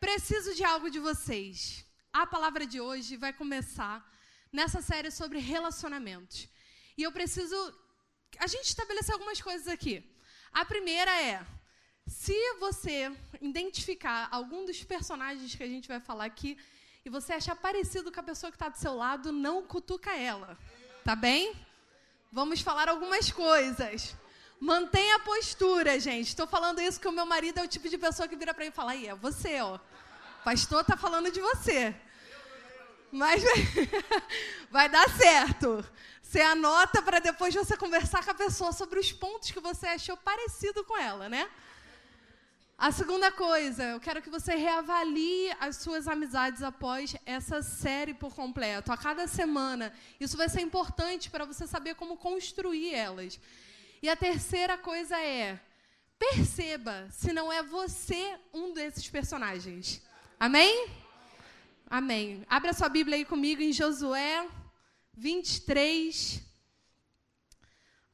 preciso de algo de vocês. A palavra de hoje vai começar nessa série sobre relacionamentos. E eu preciso a gente estabelecer algumas coisas aqui. A primeira é: se você identificar algum dos personagens que a gente vai falar aqui e você achar parecido com a pessoa que está do seu lado, não cutuca ela. Tá bem? Vamos falar algumas coisas. Mantenha a postura, gente. Estou falando isso porque o meu marido é o tipo de pessoa que vira para mim e fala: aí, é você, ó. Pastor tá falando de você. Mas vai dar certo. Você anota para depois você conversar com a pessoa sobre os pontos que você achou parecido com ela, né? A segunda coisa, eu quero que você reavalie as suas amizades após essa série por completo, a cada semana. Isso vai ser importante para você saber como construir elas. E a terceira coisa é: perceba se não é você um desses personagens. Amém? Amém. Abra sua Bíblia aí comigo em Josué 23.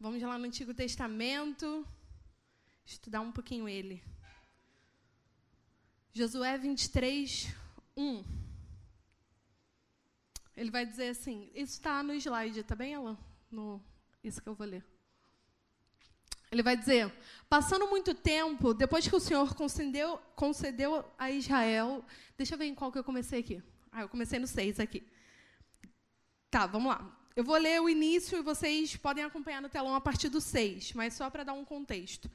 Vamos lá no Antigo Testamento, estudar um pouquinho ele. Josué 23, 1. Ele vai dizer assim: Isso está no slide, tá bem, Alan? No, isso que eu vou ler. Ele vai dizer: Passando muito tempo, depois que o Senhor concedeu, concedeu a Israel. Deixa eu ver em qual que eu comecei aqui. Ah, eu comecei no 6 aqui. Tá, vamos lá. Eu vou ler o início e vocês podem acompanhar no telão a partir do 6, mas só para dar um contexto.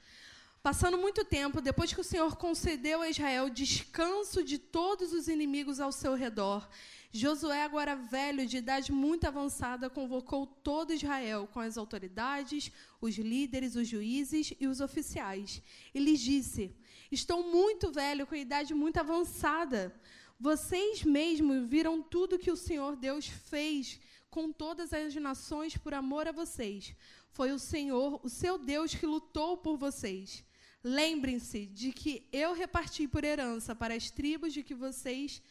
Passando muito tempo, depois que o Senhor concedeu a Israel descanso de todos os inimigos ao seu redor, Josué, agora velho, de idade muito avançada, convocou todo Israel, com as autoridades, os líderes, os juízes e os oficiais. E lhes disse: Estou muito velho, com idade muito avançada. Vocês mesmos viram tudo que o Senhor Deus fez com todas as nações por amor a vocês. Foi o Senhor, o seu Deus, que lutou por vocês. Lembrem-se de que eu reparti por herança para as tribos de que vocês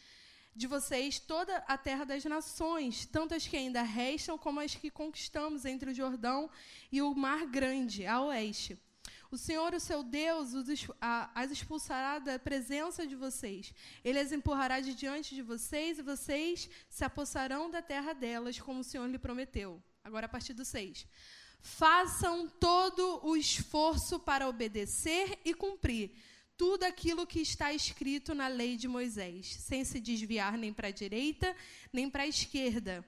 de vocês toda a terra das nações, tanto as que ainda restam como as que conquistamos entre o Jordão e o Mar Grande, a oeste. O Senhor, o seu Deus, as expulsará da presença de vocês. Ele as empurrará de diante de vocês e vocês se apossarão da terra delas, como o Senhor lhe prometeu. Agora, a partir do 6. Façam todo o esforço para obedecer e cumprir tudo aquilo que está escrito na lei de Moisés, sem se desviar nem para a direita nem para a esquerda.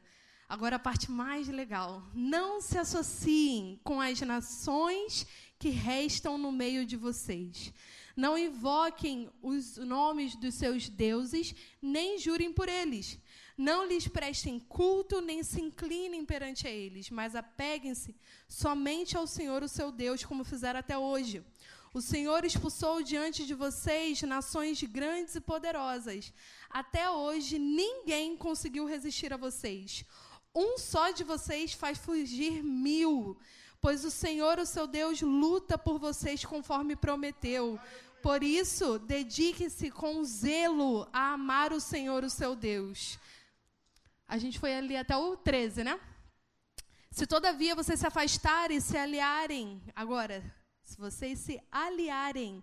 Agora a parte mais legal: não se associem com as nações que restam no meio de vocês. Não invoquem os nomes dos seus deuses, nem jurem por eles. Não lhes prestem culto, nem se inclinem perante eles, mas apeguem-se somente ao Senhor, o seu Deus, como fizeram até hoje. O Senhor expulsou diante de vocês nações grandes e poderosas. Até hoje, ninguém conseguiu resistir a vocês. Um só de vocês faz fugir mil, pois o Senhor, o seu Deus, luta por vocês conforme prometeu. Por isso, dedique-se com zelo a amar o Senhor, o seu Deus. A gente foi ali até o 13, né? Se todavia vocês se afastarem e se aliarem, agora, se vocês se aliarem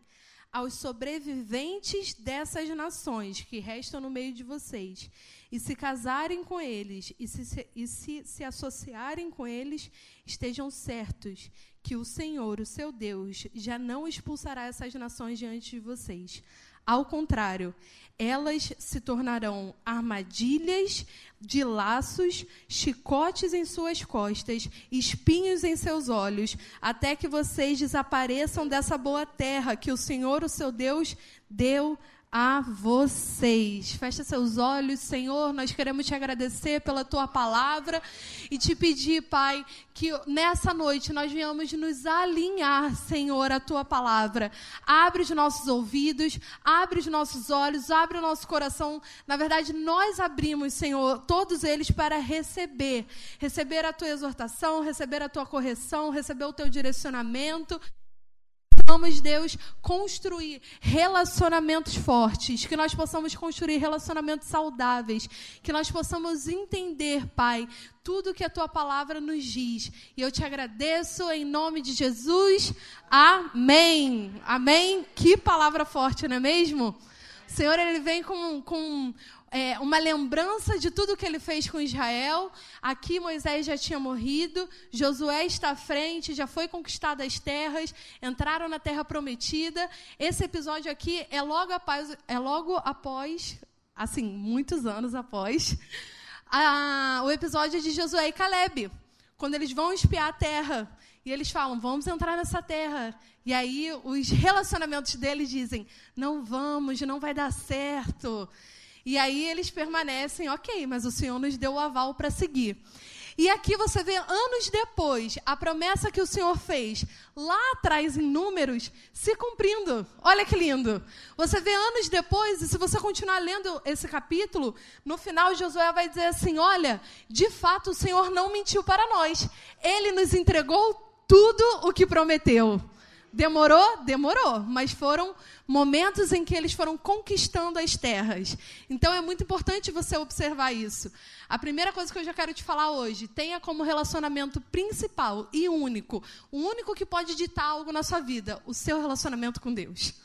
aos sobreviventes dessas nações que restam no meio de vocês, e se casarem com eles, e se, e se, se associarem com eles, estejam certos que o Senhor, o seu Deus, já não expulsará essas nações diante de vocês. Ao contrário, elas se tornarão armadilhas de laços, chicotes em suas costas, espinhos em seus olhos, até que vocês desapareçam dessa boa terra que o Senhor, o seu Deus, deu a vocês. Feche seus olhos, Senhor. Nós queremos te agradecer pela tua palavra e te pedir, Pai, que nessa noite nós venhamos nos alinhar, Senhor, à tua palavra. Abre os nossos ouvidos, abre os nossos olhos, abre o nosso coração. Na verdade, nós abrimos, Senhor, todos eles para receber, receber a tua exortação, receber a tua correção, receber o teu direcionamento possamos, Deus, construir relacionamentos fortes, que nós possamos construir relacionamentos saudáveis, que nós possamos entender, Pai, tudo que a tua palavra nos diz. E eu te agradeço em nome de Jesus. Amém. Amém. Que palavra forte, não é mesmo? O Senhor ele vem com, com é, uma lembrança de tudo que ele fez com Israel. Aqui Moisés já tinha morrido, Josué está à frente, já foi conquistada as terras, entraram na terra prometida. Esse episódio aqui é logo após, é logo após assim, muitos anos após, a, o episódio de Josué e Caleb, quando eles vão espiar a terra. E eles falam, vamos entrar nessa terra. E aí os relacionamentos deles dizem, não vamos, não vai dar certo. E aí eles permanecem, ok, mas o Senhor nos deu o aval para seguir. E aqui você vê anos depois a promessa que o Senhor fez lá atrás em números se cumprindo. Olha que lindo. Você vê anos depois, e se você continuar lendo esse capítulo, no final Josué vai dizer assim: Olha, de fato o Senhor não mentiu para nós. Ele nos entregou tudo o que prometeu. Demorou? Demorou, mas foram momentos em que eles foram conquistando as terras. Então é muito importante você observar isso. A primeira coisa que eu já quero te falar hoje, tenha como relacionamento principal e único, o único que pode ditar algo na sua vida, o seu relacionamento com Deus.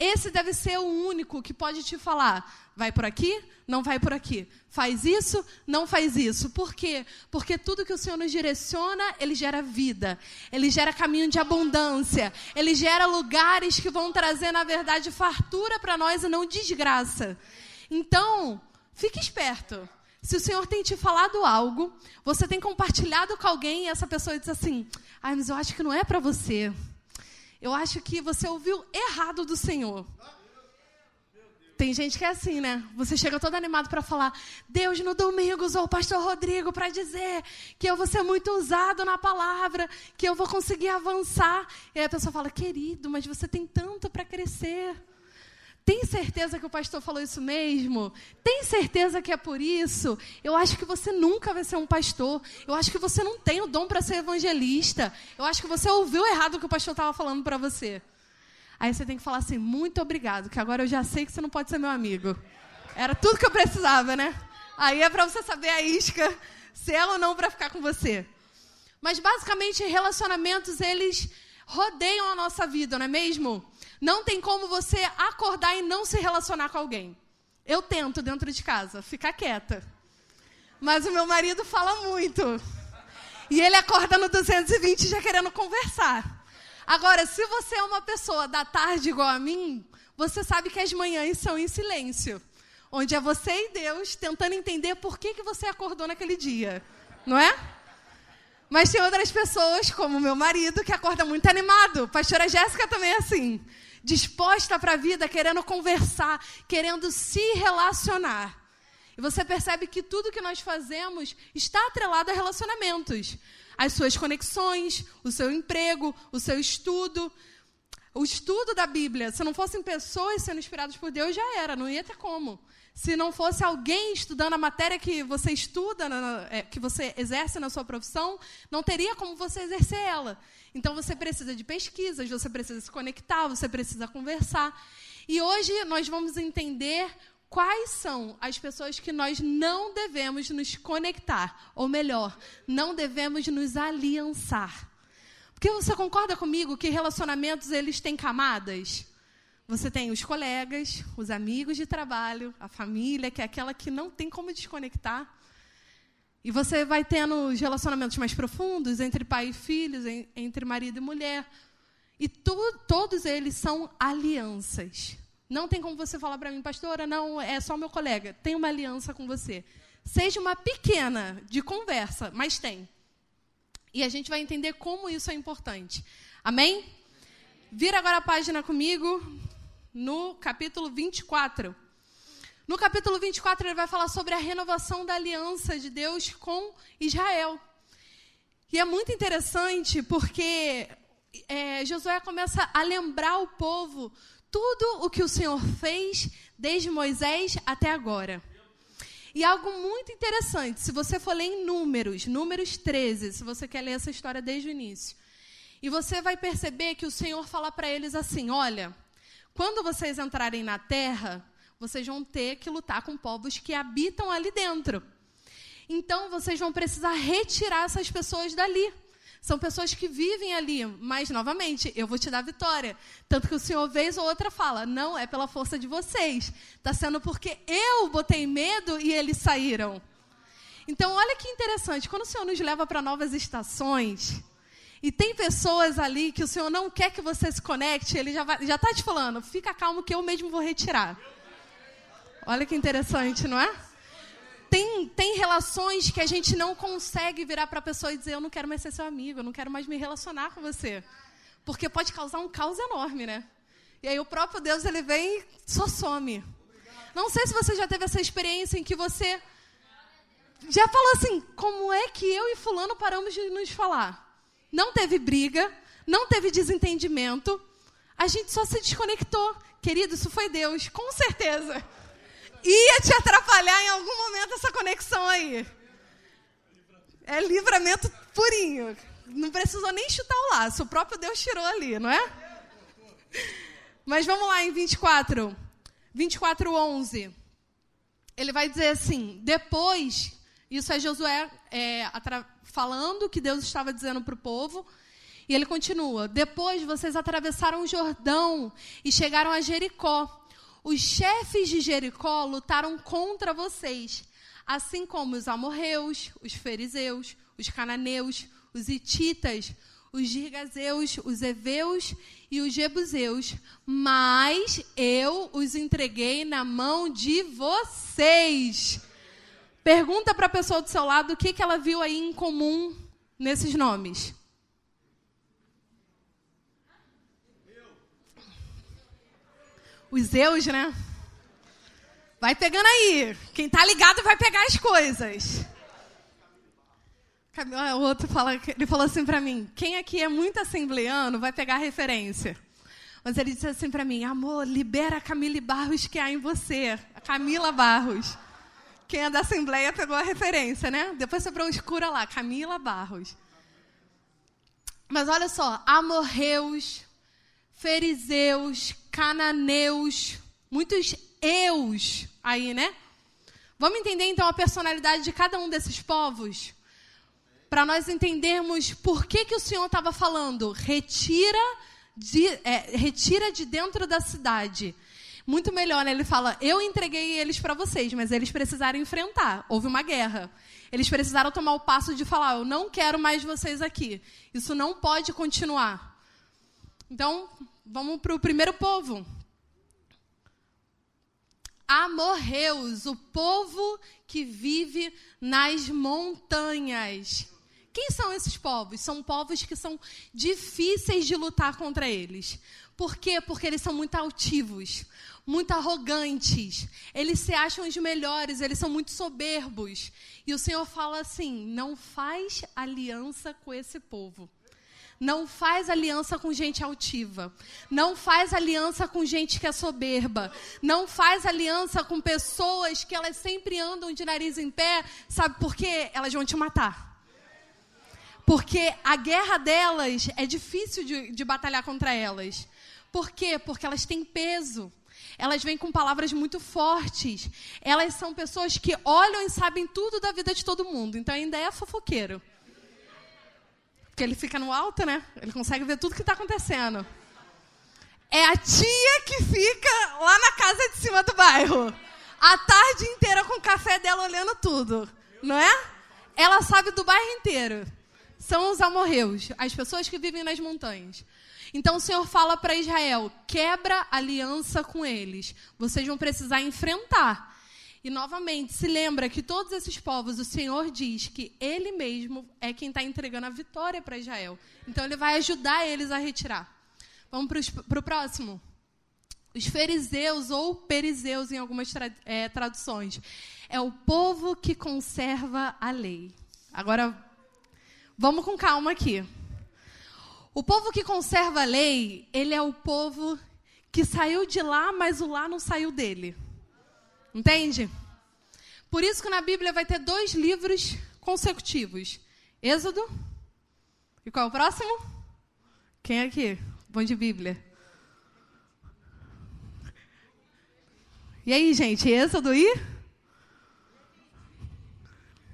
Esse deve ser o único que pode te falar: vai por aqui, não vai por aqui. Faz isso, não faz isso. Por quê? Porque tudo que o Senhor nos direciona, ele gera vida. Ele gera caminho de abundância. Ele gera lugares que vão trazer, na verdade, fartura para nós e não desgraça. Então, fique esperto. Se o Senhor tem te falado algo, você tem compartilhado com alguém e essa pessoa diz assim: ai, mas eu acho que não é para você. Eu acho que você ouviu errado do Senhor. Tem gente que é assim, né? Você chega todo animado para falar: Deus no domingo usou o pastor Rodrigo para dizer que eu vou ser muito usado na palavra, que eu vou conseguir avançar. E aí a pessoa fala: Querido, mas você tem tanto para crescer. Tem certeza que o pastor falou isso mesmo? Tem certeza que é por isso? Eu acho que você nunca vai ser um pastor. Eu acho que você não tem o dom para ser evangelista. Eu acho que você ouviu errado o que o pastor estava falando para você. Aí você tem que falar assim: muito obrigado, que agora eu já sei que você não pode ser meu amigo. Era tudo que eu precisava, né? Aí é para você saber a isca, se é ou não para ficar com você. Mas basicamente, relacionamentos, eles rodeiam a nossa vida, não é mesmo? Não tem como você acordar e não se relacionar com alguém. Eu tento dentro de casa, ficar quieta. Mas o meu marido fala muito. E ele acorda no 220 já querendo conversar. Agora, se você é uma pessoa da tarde igual a mim, você sabe que as manhãs são em silêncio. Onde é você e Deus tentando entender por que, que você acordou naquele dia. Não é? Mas tem outras pessoas, como o meu marido, que acorda muito animado. Pastora Jéssica também é assim disposta para a vida, querendo conversar, querendo se relacionar. E você percebe que tudo que nós fazemos está atrelado a relacionamentos. As suas conexões, o seu emprego, o seu estudo. O estudo da Bíblia, se não fossem pessoas sendo inspiradas por Deus, já era, não ia ter como. Se não fosse alguém estudando a matéria que você estuda, é, que você exerce na sua profissão, não teria como você exercer ela. Então você precisa de pesquisas, você precisa se conectar, você precisa conversar. E hoje nós vamos entender quais são as pessoas que nós não devemos nos conectar, ou melhor, não devemos nos aliançar. Porque você concorda comigo que relacionamentos eles têm camadas? Você tem os colegas, os amigos de trabalho, a família, que é aquela que não tem como desconectar. E você vai tendo os relacionamentos mais profundos entre pai e filhos, entre marido e mulher. E tu, todos eles são alianças. Não tem como você falar para mim, pastora, não, é só meu colega. Tem uma aliança com você. Seja uma pequena de conversa, mas tem. E a gente vai entender como isso é importante. Amém? Vira agora a página comigo no capítulo 24. No capítulo 24, ele vai falar sobre a renovação da aliança de Deus com Israel. E é muito interessante porque é, Josué começa a lembrar o povo tudo o que o Senhor fez desde Moisés até agora. E algo muito interessante, se você for ler em Números, Números 13, se você quer ler essa história desde o início, e você vai perceber que o Senhor fala para eles assim: olha, quando vocês entrarem na terra, vocês vão ter que lutar com povos que habitam ali dentro. Então, vocês vão precisar retirar essas pessoas dali. São pessoas que vivem ali, mas, novamente, eu vou te dar vitória. Tanto que o Senhor, vez ou outra, fala: não é pela força de vocês, está sendo porque eu botei medo e eles saíram. Então, olha que interessante, quando o Senhor nos leva para novas estações, e tem pessoas ali que o Senhor não quer que você se conecte, ele já está te falando, fica calmo que eu mesmo vou retirar. Olha que interessante, não é? Tem, tem relações que a gente não consegue virar para a pessoa e dizer: Eu não quero mais ser seu amigo, eu não quero mais me relacionar com você. Porque pode causar um caos enorme, né? E aí o próprio Deus ele vem e só some. Não sei se você já teve essa experiência em que você já falou assim: como é que eu e Fulano paramos de nos falar? Não teve briga, não teve desentendimento, a gente só se desconectou. Querido, isso foi Deus, com certeza. Ia te atrapalhar em algum momento essa conexão aí. É livramento purinho. Não precisou nem chutar o laço, o próprio Deus tirou ali, não é? Mas vamos lá em 24. 24, 11. Ele vai dizer assim: depois, isso é Josué é, falando que Deus estava dizendo para o povo. E ele continua: Depois vocês atravessaram o Jordão e chegaram a Jericó. Os chefes de Jericó lutaram contra vocês, assim como os amorreus, os fariseus, os cananeus, os hititas, os girgazeus, os heveus e os jebuseus, mas eu os entreguei na mão de vocês. Pergunta para a pessoa do seu lado o que, que ela viu aí em comum nesses nomes. Os Zeus, né? Vai pegando aí. Quem tá ligado vai pegar as coisas. O outro fala, ele falou assim para mim: quem aqui é muito assembleano vai pegar a referência. Mas ele disse assim para mim: amor, libera a Camila Barros que há em você. A Camila Barros. Quem é da Assembleia pegou a referência, né? Depois você procura lá, Camila Barros. Mas olha só, amorreus, fariseus, cananeus, muitos eus aí, né? Vamos entender então a personalidade de cada um desses povos? Para nós entendermos por que, que o Senhor estava falando, retira de, é, retira de dentro da cidade. Muito melhor, né? Ele fala: Eu entreguei eles para vocês, mas eles precisaram enfrentar. Houve uma guerra. Eles precisaram tomar o passo de falar: Eu não quero mais vocês aqui. Isso não pode continuar. Então, vamos para o primeiro povo. Amorreus, o povo que vive nas montanhas. Quem são esses povos? São povos que são difíceis de lutar contra eles. Por quê? Porque eles são muito altivos muito arrogantes, eles se acham os melhores, eles são muito soberbos. E o Senhor fala assim: não faz aliança com esse povo. Não faz aliança com gente altiva. Não faz aliança com gente que é soberba. Não faz aliança com pessoas que elas sempre andam de nariz em pé. Sabe por quê? Elas vão te matar. Porque a guerra delas é difícil de, de batalhar contra elas. Por quê? Porque elas têm peso elas vêm com palavras muito fortes. Elas são pessoas que olham e sabem tudo da vida de todo mundo. Então ainda é fofoqueiro. Porque ele fica no alto, né? Ele consegue ver tudo que está acontecendo. É a tia que fica lá na casa de cima do bairro. A tarde inteira com o café dela olhando tudo. Não é? Ela sabe do bairro inteiro. São os amorreus, as pessoas que vivem nas montanhas. Então o Senhor fala para Israel: quebra aliança com eles. Vocês vão precisar enfrentar. E novamente, se lembra que todos esses povos, o Senhor diz que Ele mesmo é quem está entregando a vitória para Israel. Então Ele vai ajudar eles a retirar. Vamos para o próximo. Os fariseus ou perizeus, em algumas tra é, traduções, é o povo que conserva a lei. Agora, vamos com calma aqui. O povo que conserva a lei, ele é o povo que saiu de lá, mas o lá não saiu dele. Entende? Por isso que na Bíblia vai ter dois livros consecutivos: Êxodo. E qual é o próximo? Quem é aqui? Bom de Bíblia. E aí, gente? Êxodo e?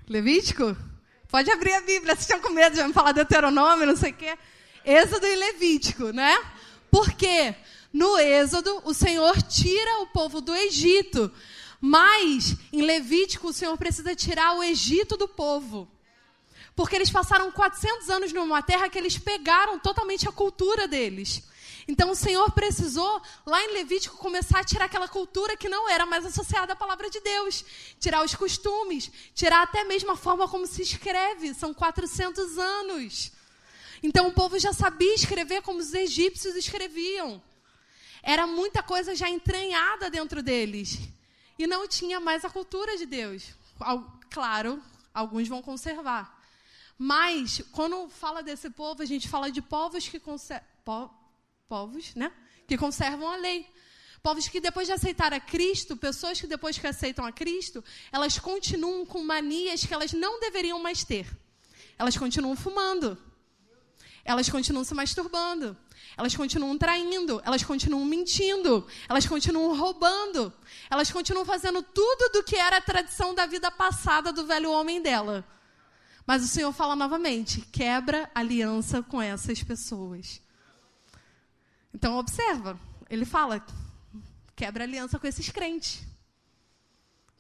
Levítico? Pode abrir a Bíblia, vocês estão com medo de me falar Deuteronômio, não sei o quê. Êxodo e Levítico, né? Por quê? No Êxodo, o Senhor tira o povo do Egito. Mas, em Levítico, o Senhor precisa tirar o Egito do povo. Porque eles passaram 400 anos numa terra que eles pegaram totalmente a cultura deles. Então o Senhor precisou, lá em Levítico, começar a tirar aquela cultura que não era mais associada à palavra de Deus. Tirar os costumes, tirar até mesmo a forma como se escreve. São 400 anos. Então o povo já sabia escrever como os egípcios escreviam. Era muita coisa já entranhada dentro deles. E não tinha mais a cultura de Deus. Claro, alguns vão conservar. Mas, quando fala desse povo, a gente fala de povos que conservam povos, né? Que conservam a lei. Povos que depois de aceitar a Cristo, pessoas que depois que aceitam a Cristo, elas continuam com manias que elas não deveriam mais ter. Elas continuam fumando. Elas continuam se masturbando. Elas continuam traindo, elas continuam mentindo, elas continuam roubando, elas continuam fazendo tudo do que era a tradição da vida passada do velho homem dela. Mas o Senhor fala novamente: quebra aliança com essas pessoas. Então, observa, ele fala, quebra aliança com esses crentes.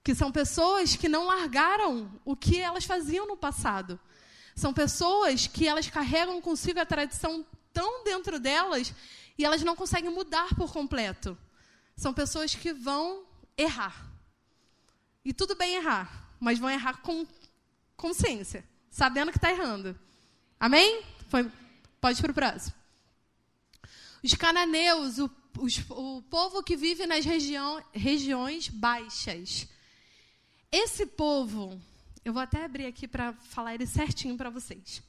Que são pessoas que não largaram o que elas faziam no passado. São pessoas que elas carregam consigo a tradição tão dentro delas e elas não conseguem mudar por completo. São pessoas que vão errar. E tudo bem errar, mas vão errar com consciência, sabendo que está errando. Amém? Foi, pode ir para o próximo. Os cananeus, o, os, o povo que vive nas região, regiões baixas. Esse povo, eu vou até abrir aqui para falar ele certinho para vocês.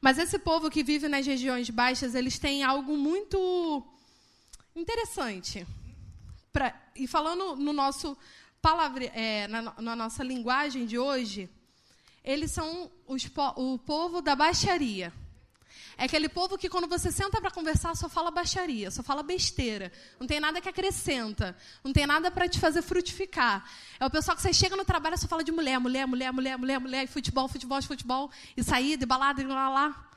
Mas esse povo que vive nas regiões baixas, eles têm algo muito interessante. Pra, e falando no nosso palavra, é, na, na, nossa linguagem de hoje, eles são os, o povo da baixaria. É aquele povo que quando você senta para conversar só fala baixaria, só fala besteira. Não tem nada que acrescenta. Não tem nada para te fazer frutificar. É o pessoal que você chega no trabalho e só fala de mulher, mulher, mulher, mulher, mulher, mulher, e futebol, futebol, futebol, e saída, e balada, e lá, lá.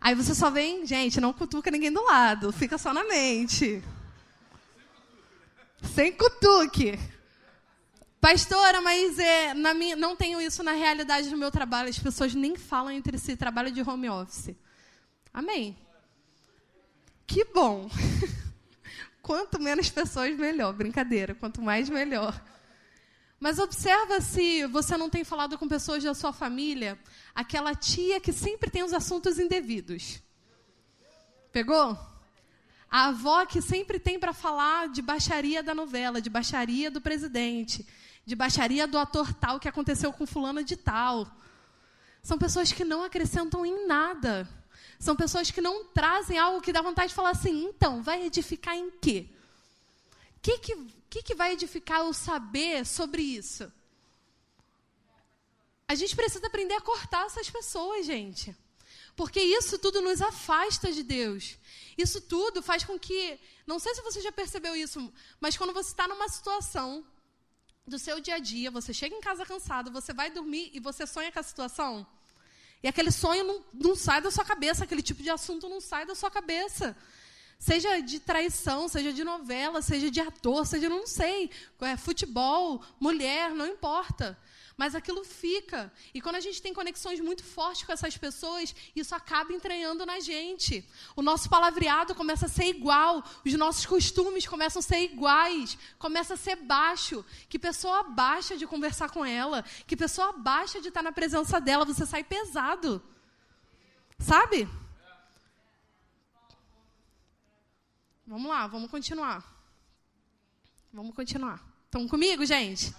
Aí você só vem, gente, não cutuca ninguém do lado, fica só na mente. Sem cutuque. Pastora, mas é, minha, não tenho isso na realidade do meu trabalho. As pessoas nem falam entre si trabalho de home office. Amém. Que bom. Quanto menos pessoas, melhor. Brincadeira. Quanto mais, melhor. Mas observa se você não tem falado com pessoas da sua família, aquela tia que sempre tem os assuntos indevidos. Pegou? A avó que sempre tem para falar de baixaria da novela, de baixaria do presidente, de baixaria do ator tal que aconteceu com fulano de tal. São pessoas que não acrescentam em nada. São pessoas que não trazem algo que dá vontade de falar assim, então, vai edificar em quê? O que, que, que, que vai edificar o saber sobre isso? A gente precisa aprender a cortar essas pessoas, gente. Porque isso tudo nos afasta de Deus. Isso tudo faz com que. Não sei se você já percebeu isso, mas quando você está numa situação do seu dia a dia, você chega em casa cansado, você vai dormir e você sonha com a situação, e aquele sonho não, não sai da sua cabeça, aquele tipo de assunto não sai da sua cabeça. Seja de traição, seja de novela, seja de ator, seja, não sei, é, futebol, mulher, não importa mas aquilo fica. E quando a gente tem conexões muito fortes com essas pessoas, isso acaba entranhando na gente. O nosso palavreado começa a ser igual, os nossos costumes começam a ser iguais, começa a ser baixo. Que pessoa baixa de conversar com ela, que pessoa baixa de estar na presença dela, você sai pesado. Sabe? Vamos lá, vamos continuar. Vamos continuar. Estão comigo, gente?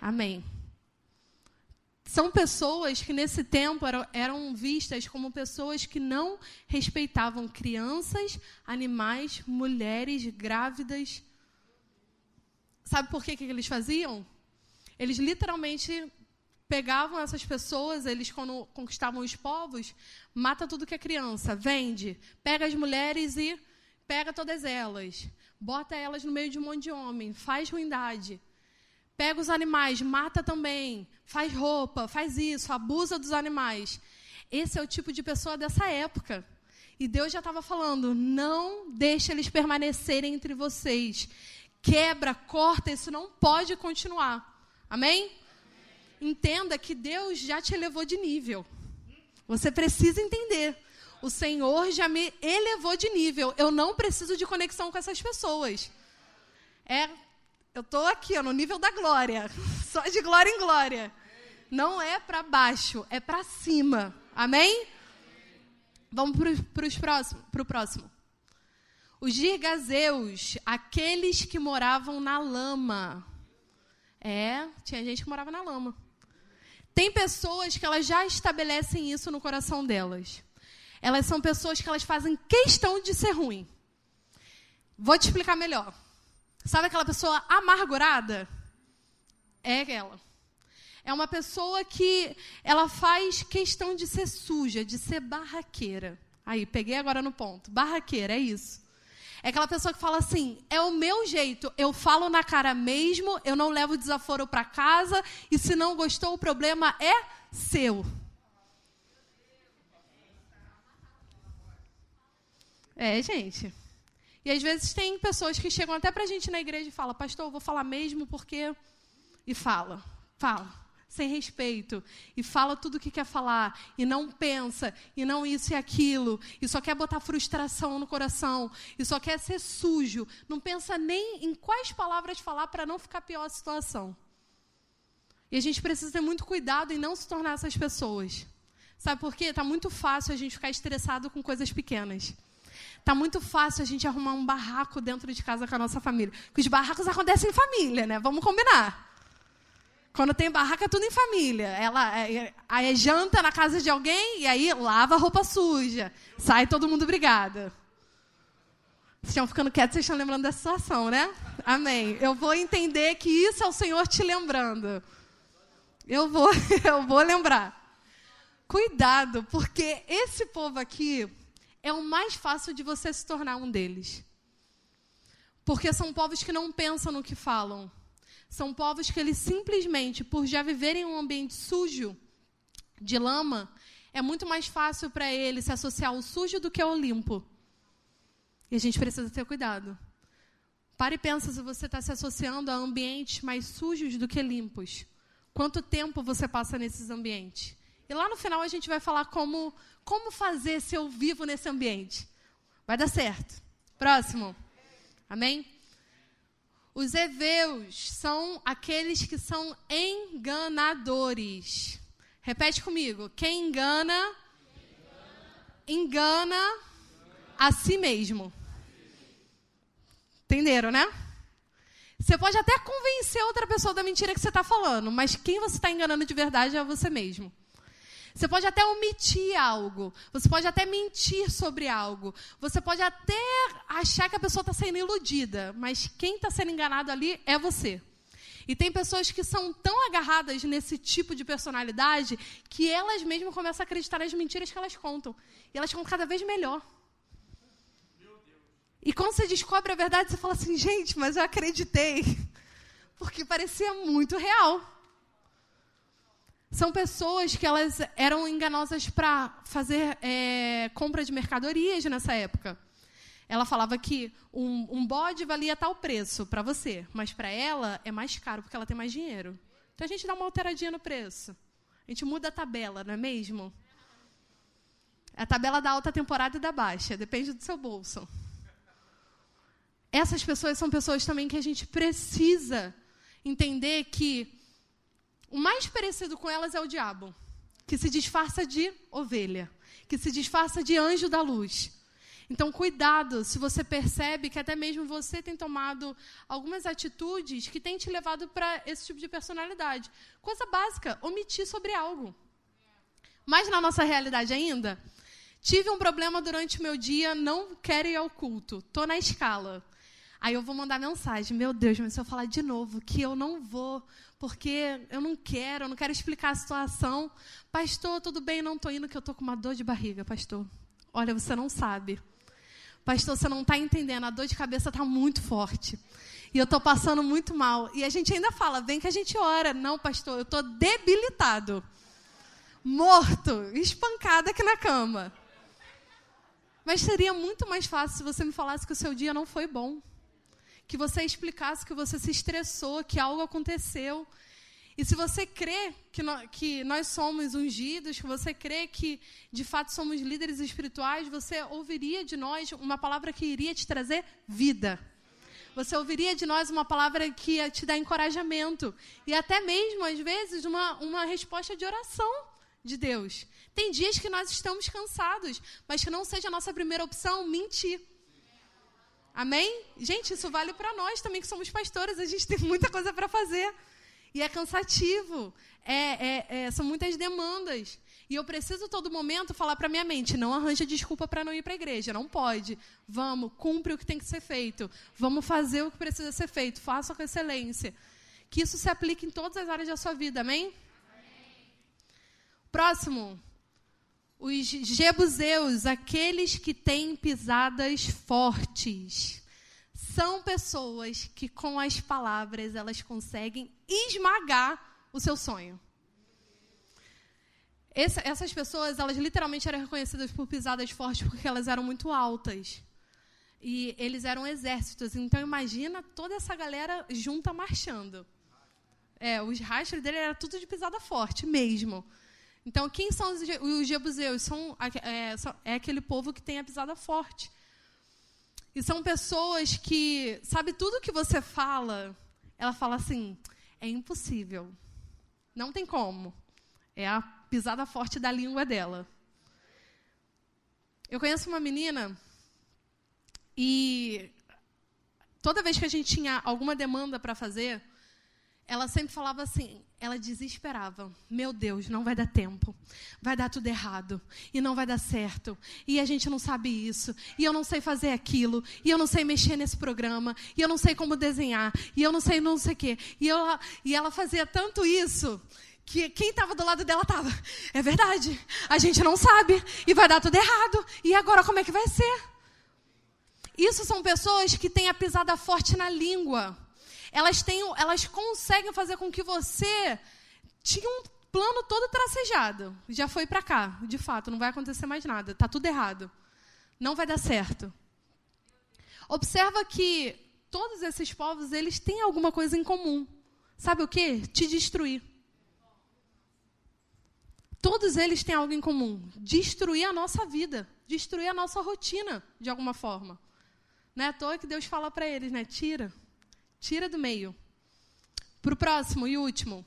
Amém. São pessoas que nesse tempo eram, vistas como pessoas que não respeitavam crianças, animais, mulheres grávidas. Sabe por que, que eles faziam? Eles literalmente pegavam essas pessoas, eles quando conquistavam os povos, mata tudo que é criança, vende, pega as mulheres e pega todas elas, bota elas no meio de um monte de homem, faz ruindade pega os animais, mata também, faz roupa, faz isso, abusa dos animais. Esse é o tipo de pessoa dessa época. E Deus já estava falando: não deixe eles permanecerem entre vocês. Quebra, corta, isso não pode continuar. Amém? Entenda que Deus já te elevou de nível. Você precisa entender. O Senhor já me elevou de nível. Eu não preciso de conexão com essas pessoas. É, eu estou aqui, ó, no nível da glória. Só de glória em glória. Não é para baixo, é para cima. Amém? Vamos para o próximo. Os girgazeus, aqueles que moravam na lama. É, tinha gente que morava na lama. Tem pessoas que elas já estabelecem isso no coração delas. Elas são pessoas que elas fazem questão de ser ruim. Vou te explicar melhor. Sabe aquela pessoa amargurada? É ela. É uma pessoa que ela faz questão de ser suja, de ser barraqueira. Aí, peguei agora no ponto. Barraqueira, é isso. É aquela pessoa que fala assim: é o meu jeito, eu falo na cara mesmo, eu não levo desaforo para casa, e se não gostou, o problema é seu. É, gente. E às vezes tem pessoas que chegam até para a gente na igreja e falam: Pastor, eu vou falar mesmo porque. E fala, fala sem respeito e fala tudo o que quer falar e não pensa e não isso e aquilo e só quer botar frustração no coração e só quer ser sujo, não pensa nem em quais palavras falar para não ficar pior a situação. E a gente precisa ter muito cuidado em não se tornar essas pessoas. Sabe por quê? Está muito fácil a gente ficar estressado com coisas pequenas. Está muito fácil a gente arrumar um barraco dentro de casa com a nossa família. Porque os barracos acontecem em família, né? Vamos combinar. Quando tem barraca, é tudo em família. Ela é, aí é janta na casa de alguém e aí lava a roupa suja. Sai todo mundo brigada. Vocês estão ficando quietos, vocês estão lembrando dessa situação, né? Amém. Eu vou entender que isso é o Senhor te lembrando. Eu vou, eu vou lembrar. Cuidado, porque esse povo aqui é o mais fácil de você se tornar um deles. Porque são povos que não pensam no que falam. São povos que eles simplesmente, por já viverem em um ambiente sujo, de lama, é muito mais fácil para eles se associar ao sujo do que ao limpo. E a gente precisa ter cuidado. Pare e pensa se você está se associando a ambientes mais sujos do que limpos. Quanto tempo você passa nesses ambientes? E lá no final a gente vai falar como, como fazer se eu vivo nesse ambiente. Vai dar certo. Próximo. Amém? Os heveus são aqueles que são enganadores. Repete comigo. Quem engana, engana a si mesmo. Entenderam, né? Você pode até convencer outra pessoa da mentira que você está falando, mas quem você está enganando de verdade é você mesmo. Você pode até omitir algo, você pode até mentir sobre algo, você pode até achar que a pessoa está sendo iludida, mas quem está sendo enganado ali é você. E tem pessoas que são tão agarradas nesse tipo de personalidade que elas mesmas começam a acreditar nas mentiras que elas contam. E elas ficam cada vez melhor. E quando você descobre a verdade, você fala assim: gente, mas eu acreditei. Porque parecia muito real. São pessoas que elas eram enganosas para fazer é, compra de mercadorias nessa época. Ela falava que um, um bode valia tal preço para você, mas para ela é mais caro porque ela tem mais dinheiro. Então a gente dá uma alteradinha no preço. A gente muda a tabela, não é mesmo? A tabela da alta temporada e da baixa, depende do seu bolso. Essas pessoas são pessoas também que a gente precisa entender que o mais parecido com elas é o diabo, que se disfarça de ovelha, que se disfarça de anjo da luz. Então, cuidado se você percebe que até mesmo você tem tomado algumas atitudes que têm te levado para esse tipo de personalidade. Coisa básica, omitir sobre algo. Mas na nossa realidade ainda, tive um problema durante o meu dia, não quero ir ao culto, estou na escala. Aí eu vou mandar mensagem, meu Deus, mas se eu falar de novo que eu não vou, porque eu não quero, eu não quero explicar a situação. Pastor, tudo bem, não estou indo, que eu estou com uma dor de barriga, pastor. Olha, você não sabe. Pastor, você não está entendendo, a dor de cabeça está muito forte. e eu estou passando muito mal. E a gente ainda fala, vem que a gente ora. Não, pastor, eu estou debilitado, morto, espancado aqui na cama. Mas seria muito mais fácil se você me falasse que o seu dia não foi bom. Que você explicasse que você se estressou, que algo aconteceu. E se você crê que, no, que nós somos ungidos, que você crê que de fato somos líderes espirituais, você ouviria de nós uma palavra que iria te trazer vida. Você ouviria de nós uma palavra que ia te dar encorajamento. E até mesmo, às vezes, uma, uma resposta de oração de Deus. Tem dias que nós estamos cansados, mas que não seja a nossa primeira opção mentir. Amém? Gente, isso vale para nós também que somos pastores. A gente tem muita coisa para fazer. E é cansativo. É, é, é, são muitas demandas. E eu preciso todo momento falar para minha mente: não arranja desculpa para não ir para a igreja. Não pode. Vamos, cumpre o que tem que ser feito. Vamos fazer o que precisa ser feito. Faça com excelência. Que isso se aplique em todas as áreas da sua vida. Amém? Amém. Próximo. Os jebuseus, aqueles que têm pisadas fortes são pessoas que com as palavras elas conseguem esmagar o seu sonho. Essa, essas pessoas, elas literalmente eram reconhecidas por pisadas fortes porque elas eram muito altas. E eles eram exércitos. Então imagina toda essa galera junta marchando. É, os rastros dele era tudo de pisada forte mesmo. Então, quem são os, os jebuseus? São, é, é aquele povo que tem a pisada forte. E são pessoas que, sabe, tudo que você fala, ela fala assim: é impossível. Não tem como. É a pisada forte da língua dela. Eu conheço uma menina e toda vez que a gente tinha alguma demanda para fazer, ela sempre falava assim: ela desesperava. Meu Deus, não vai dar tempo. Vai dar tudo errado. E não vai dar certo. E a gente não sabe isso. E eu não sei fazer aquilo. E eu não sei mexer nesse programa. E eu não sei como desenhar. E eu não sei não sei o quê. E, e ela fazia tanto isso que quem estava do lado dela estava. É verdade. A gente não sabe. E vai dar tudo errado. E agora como é que vai ser? Isso são pessoas que têm a pisada forte na língua elas, têm, elas conseguem fazer com que você tinha um plano todo tracejado. Já foi para cá, de fato, não vai acontecer mais nada. Está tudo errado. Não vai dar certo. Observa que todos esses povos, eles têm alguma coisa em comum. Sabe o que? Te destruir. Todos eles têm algo em comum: destruir a nossa vida, destruir a nossa rotina, de alguma forma. Não é à toa que Deus fala para eles, né? Tira, Tira do meio. Para o próximo e último.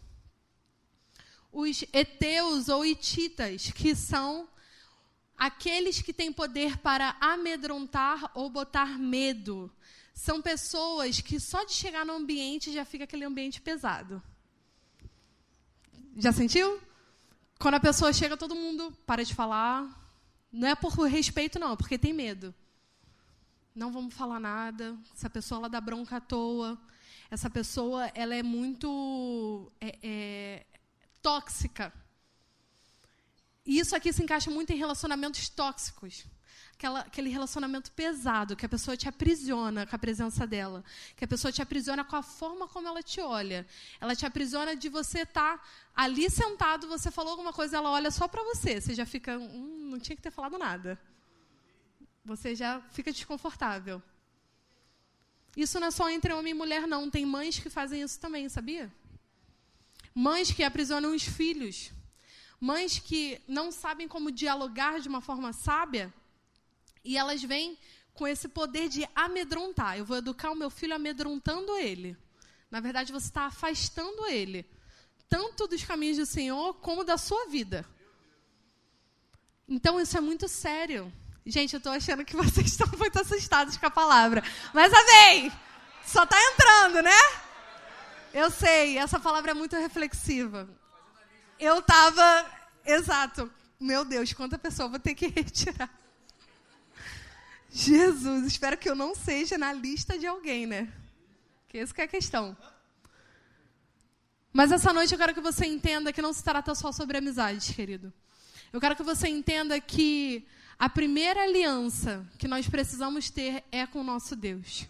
Os eteus ou ititas, que são aqueles que têm poder para amedrontar ou botar medo. São pessoas que só de chegar no ambiente já fica aquele ambiente pesado. Já sentiu? Quando a pessoa chega, todo mundo para de falar. Não é por respeito, não, porque tem medo não vamos falar nada, essa pessoa ela dá bronca à toa, essa pessoa ela é muito é, é, tóxica. E isso aqui se encaixa muito em relacionamentos tóxicos. Aquela, aquele relacionamento pesado, que a pessoa te aprisiona com a presença dela. Que a pessoa te aprisiona com a forma como ela te olha. Ela te aprisiona de você estar tá ali sentado, você falou alguma coisa, ela olha só para você. Você já fica, hum, não tinha que ter falado nada você já fica desconfortável. Isso não é só entre homem e mulher, não. Tem mães que fazem isso também, sabia? Mães que aprisionam os filhos. Mães que não sabem como dialogar de uma forma sábia. E elas vêm com esse poder de amedrontar. Eu vou educar o meu filho amedrontando ele. Na verdade, você está afastando ele. Tanto dos caminhos do Senhor, como da sua vida. Então, isso é muito sério. Gente, eu estou achando que vocês estão muito assustados com a palavra. Mas amém! Só está entrando, né? Eu sei, essa palavra é muito reflexiva. Eu estava. Exato. Meu Deus, quanta pessoa vou ter que retirar. Jesus, espero que eu não seja na lista de alguém, né? Que essa que é a questão. Mas essa noite eu quero que você entenda que não se trata só sobre amizades, querido. Eu quero que você entenda que a primeira aliança que nós precisamos ter é com o nosso Deus.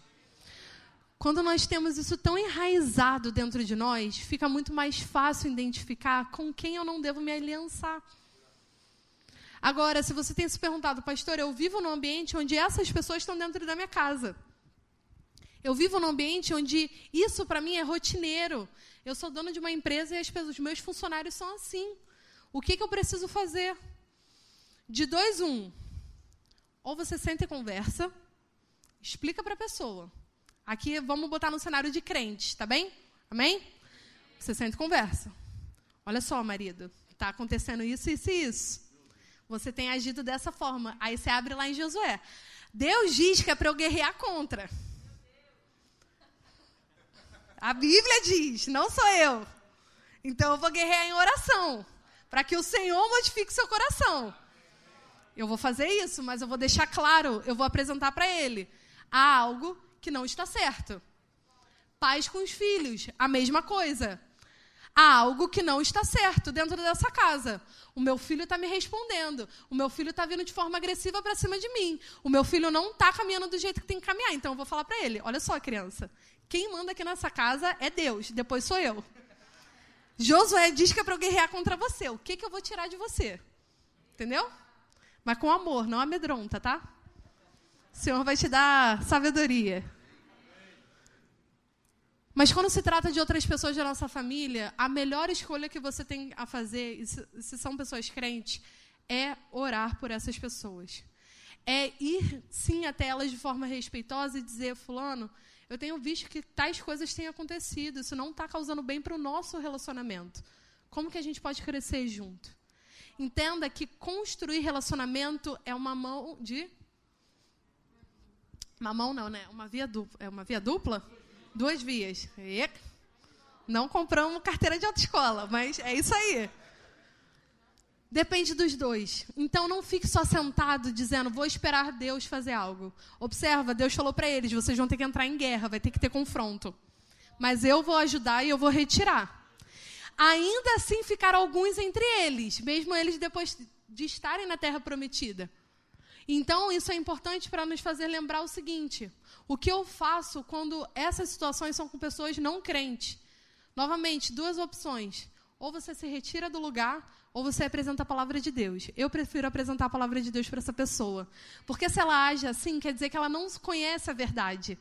Quando nós temos isso tão enraizado dentro de nós, fica muito mais fácil identificar com quem eu não devo me aliançar. Agora, se você tem se perguntado, pastor, eu vivo num ambiente onde essas pessoas estão dentro da minha casa. Eu vivo num ambiente onde isso para mim é rotineiro. Eu sou dono de uma empresa e as os meus funcionários são assim. O que, que eu preciso fazer? De dois, um. Ou você senta e conversa, explica para a pessoa. Aqui vamos botar no cenário de crentes, tá bem? Amém? Você senta e conversa. Olha só, marido, está acontecendo isso, isso e isso. Você tem agido dessa forma. Aí você abre lá em Josué. Deus diz que é para eu guerrear contra. A Bíblia diz, não sou eu. Então eu vou guerrear em oração, para que o Senhor modifique seu coração. Eu vou fazer isso, mas eu vou deixar claro, eu vou apresentar para ele. Há algo que não está certo. Pais com os filhos, a mesma coisa há algo que não está certo dentro dessa casa. O meu filho está me respondendo. O meu filho está vindo de forma agressiva para cima de mim. O meu filho não está caminhando do jeito que tem que caminhar. Então eu vou falar para ele: olha só, criança. Quem manda aqui nessa casa é Deus, depois sou eu. Josué diz que é para eu guerrear contra você. O que, que eu vou tirar de você? Entendeu? Mas com amor, não amedronta, tá? O Senhor vai te dar sabedoria. Mas quando se trata de outras pessoas da nossa família, a melhor escolha que você tem a fazer, se, são pessoas crentes, é orar por essas pessoas. É ir, sim, até elas de forma respeitosa e dizer: Fulano, eu tenho visto que tais coisas têm acontecido, isso não está causando bem para o nosso relacionamento. Como que a gente pode crescer junto? Entenda que construir relacionamento é uma mão de. Uma mão não, né? Uma via dupla. É uma via dupla? Duas vias. E não compramos carteira de autoescola, mas é isso aí. Depende dos dois. Então não fique só sentado dizendo, vou esperar Deus fazer algo. Observa, Deus falou para eles, vocês vão ter que entrar em guerra, vai ter que ter confronto. Mas eu vou ajudar e eu vou retirar. Ainda assim ficaram alguns entre eles, mesmo eles depois de estarem na terra prometida. Então, isso é importante para nos fazer lembrar o seguinte: o que eu faço quando essas situações são com pessoas não crentes? Novamente, duas opções. Ou você se retira do lugar, ou você apresenta a palavra de Deus. Eu prefiro apresentar a palavra de Deus para essa pessoa. Porque se ela age assim, quer dizer que ela não conhece a verdade.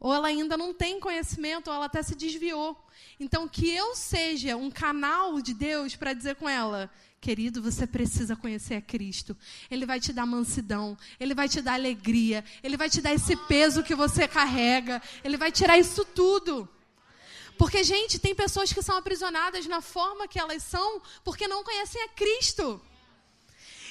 Ou ela ainda não tem conhecimento, ou ela até se desviou. Então, que eu seja um canal de Deus para dizer com ela: Querido, você precisa conhecer a Cristo. Ele vai te dar mansidão, ele vai te dar alegria, ele vai te dar esse peso que você carrega, ele vai tirar isso tudo. Porque, gente, tem pessoas que são aprisionadas na forma que elas são porque não conhecem a Cristo.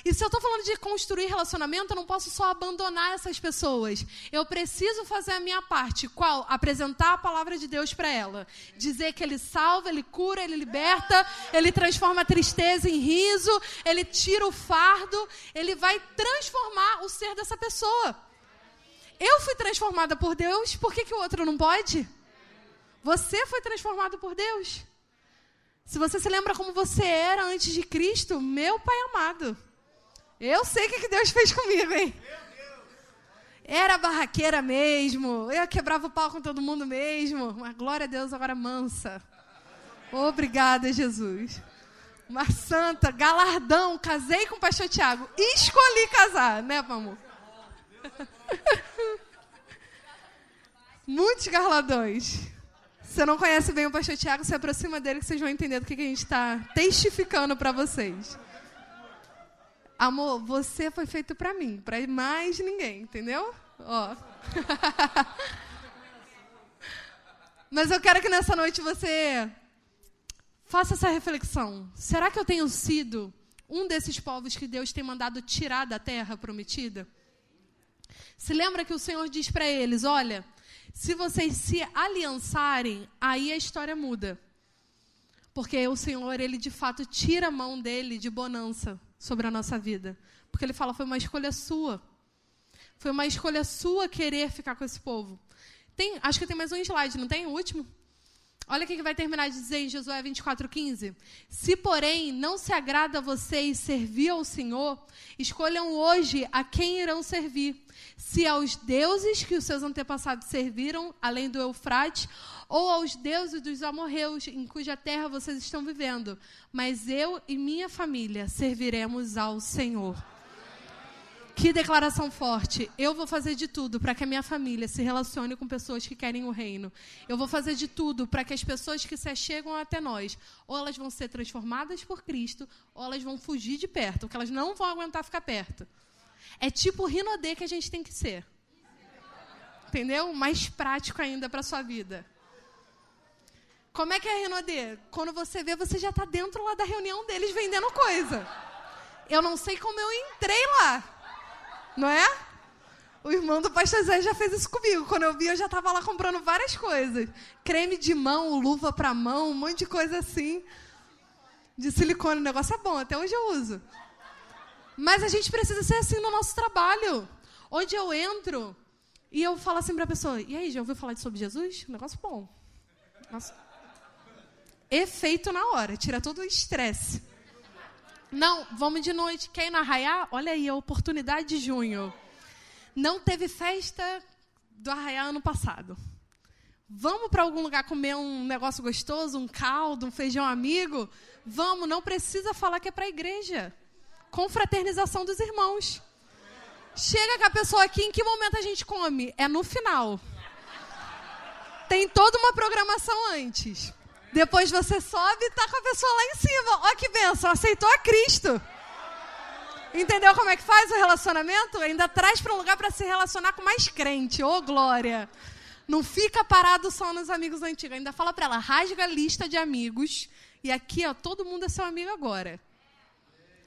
E se eu estou falando de construir relacionamento, eu não posso só abandonar essas pessoas. Eu preciso fazer a minha parte. Qual? Apresentar a palavra de Deus para ela. Dizer que Ele salva, Ele cura, Ele liberta, Ele transforma a tristeza em riso, Ele tira o fardo, Ele vai transformar o ser dessa pessoa. Eu fui transformada por Deus, por que, que o outro não pode? Você foi transformado por Deus. Se você se lembra como você era antes de Cristo, meu Pai amado. Eu sei o que Deus fez comigo, hein? Era barraqueira mesmo. Eu quebrava o pau com todo mundo mesmo. Mas glória a Deus, agora mansa. Obrigada, Jesus. Uma santa, galardão. Casei com o pastor Tiago. Escolhi casar, né, amor? Muitos galardões. Você não conhece bem o pastor Tiago, se aproxima dele que vocês vão entender do que a gente está testificando para vocês. Amor, você foi feito para mim, para mais ninguém, entendeu? Ó. Mas eu quero que nessa noite você faça essa reflexão. Será que eu tenho sido um desses povos que Deus tem mandado tirar da terra prometida? Se lembra que o Senhor diz para eles: olha, se vocês se aliançarem, aí a história muda. Porque o Senhor, ele de fato tira a mão dele de bonança sobre a nossa vida. Porque ele fala, foi uma escolha sua. Foi uma escolha sua querer ficar com esse povo. Tem, acho que tem mais um slide, não tem? O último? Olha o que vai terminar de dizer em Josué 24,15. Se, porém, não se agrada a vocês servir ao Senhor, escolham hoje a quem irão servir. Se aos deuses que os seus antepassados serviram, além do Eufrate, ou aos deuses dos amorreus, em cuja terra vocês estão vivendo. Mas eu e minha família serviremos ao Senhor. Que declaração forte. Eu vou fazer de tudo para que a minha família se relacione com pessoas que querem o reino. Eu vou fazer de tudo para que as pessoas que se chegam até nós, ou elas vão ser transformadas por Cristo, ou elas vão fugir de perto, porque elas não vão aguentar ficar perto. É tipo o Rinodê que a gente tem que ser. Entendeu? Mais prático ainda para sua vida. Como é que é Rinodê? Quando você vê, você já está dentro lá da reunião deles vendendo coisa. Eu não sei como eu entrei lá. Não é? O irmão do pastor Zé já fez isso comigo. Quando eu vi, eu já estava lá comprando várias coisas. Creme de mão, luva para mão, um monte de coisa assim. De silicone, o negócio é bom, até hoje eu uso. Mas a gente precisa ser assim no nosso trabalho. Onde eu entro e eu falo assim para a pessoa: e aí, já ouviu falar sobre Jesus? Um negócio bom. Nossa. Efeito na hora, tira todo o estresse. Não, vamos de noite. Quer ir no Arraiá? Olha aí, a oportunidade de junho. Não teve festa do Arraiá ano passado. Vamos para algum lugar comer um negócio gostoso, um caldo, um feijão amigo? Vamos, não precisa falar que é para a igreja. Confraternização dos irmãos. Chega com a pessoa aqui, em que momento a gente come? É no final. Tem toda uma programação antes. Depois você sobe e tá com a pessoa lá em cima. Olha que benção, aceitou a Cristo. Entendeu como é que faz o relacionamento? Ainda traz para um lugar para se relacionar com mais crente. Ô, oh, glória! Não fica parado só nos amigos antigos. Ainda fala para ela, rasga a lista de amigos. E aqui, ó, todo mundo é seu amigo agora.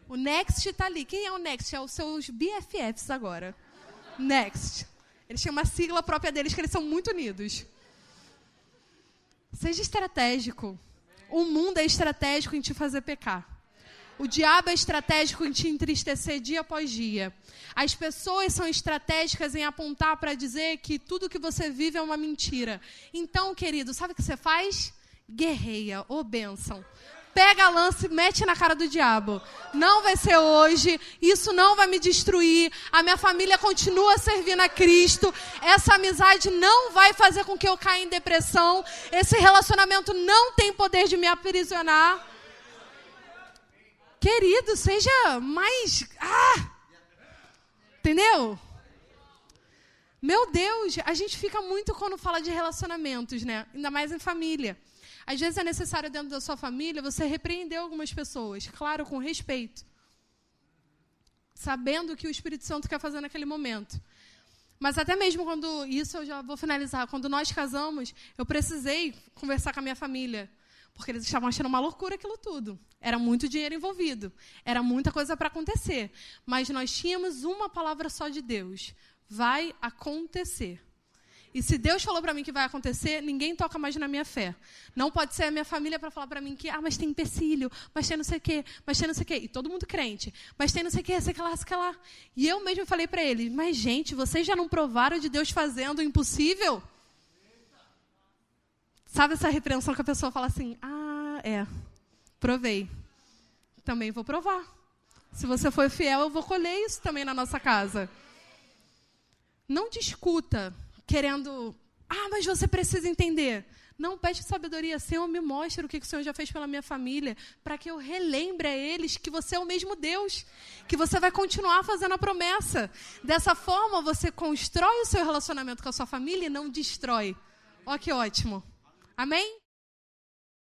O Next está ali. Quem é o Next? É os seus BFFs agora. Next. Eles têm uma sigla própria deles que eles são muito unidos. Seja estratégico. O mundo é estratégico em te fazer pecar. O diabo é estratégico em te entristecer dia após dia. As pessoas são estratégicas em apontar para dizer que tudo que você vive é uma mentira. Então, querido, sabe o que você faz? Guerreia, ô oh, bênção pega a lança e mete na cara do diabo. Não vai ser hoje, isso não vai me destruir. A minha família continua servindo a Cristo. Essa amizade não vai fazer com que eu caia em depressão. Esse relacionamento não tem poder de me aprisionar. Querido, seja mais. Ah! Entendeu? Meu Deus, a gente fica muito quando fala de relacionamentos, né? Ainda mais em família. Às vezes é necessário dentro da sua família você repreender algumas pessoas, claro, com respeito. Sabendo o que o Espírito Santo quer fazer naquele momento. Mas até mesmo quando, isso eu já vou finalizar, quando nós casamos, eu precisei conversar com a minha família. Porque eles estavam achando uma loucura aquilo tudo. Era muito dinheiro envolvido. Era muita coisa para acontecer. Mas nós tínhamos uma palavra só de Deus: vai acontecer. E se Deus falou para mim que vai acontecer, ninguém toca mais na minha fé. Não pode ser a minha família para falar para mim que, ah, mas tem empecilho, mas tem não sei o quê, mas tem não sei o quê. E todo mundo crente. Mas tem não sei o quê, sei que lá, sei que lá. E eu mesmo falei para ele, mas gente, vocês já não provaram de Deus fazendo o impossível? Sabe essa repreensão que a pessoa fala assim, ah, é, provei. Também vou provar. Se você for fiel, eu vou colher isso também na nossa casa. Não discuta querendo, ah, mas você precisa entender. Não, pede sabedoria, Senhor, me mostra o que o Senhor já fez pela minha família, para que eu relembre a eles que você é o mesmo Deus, que você vai continuar fazendo a promessa. Dessa forma, você constrói o seu relacionamento com a sua família e não destrói. Ó, que ótimo. Amém?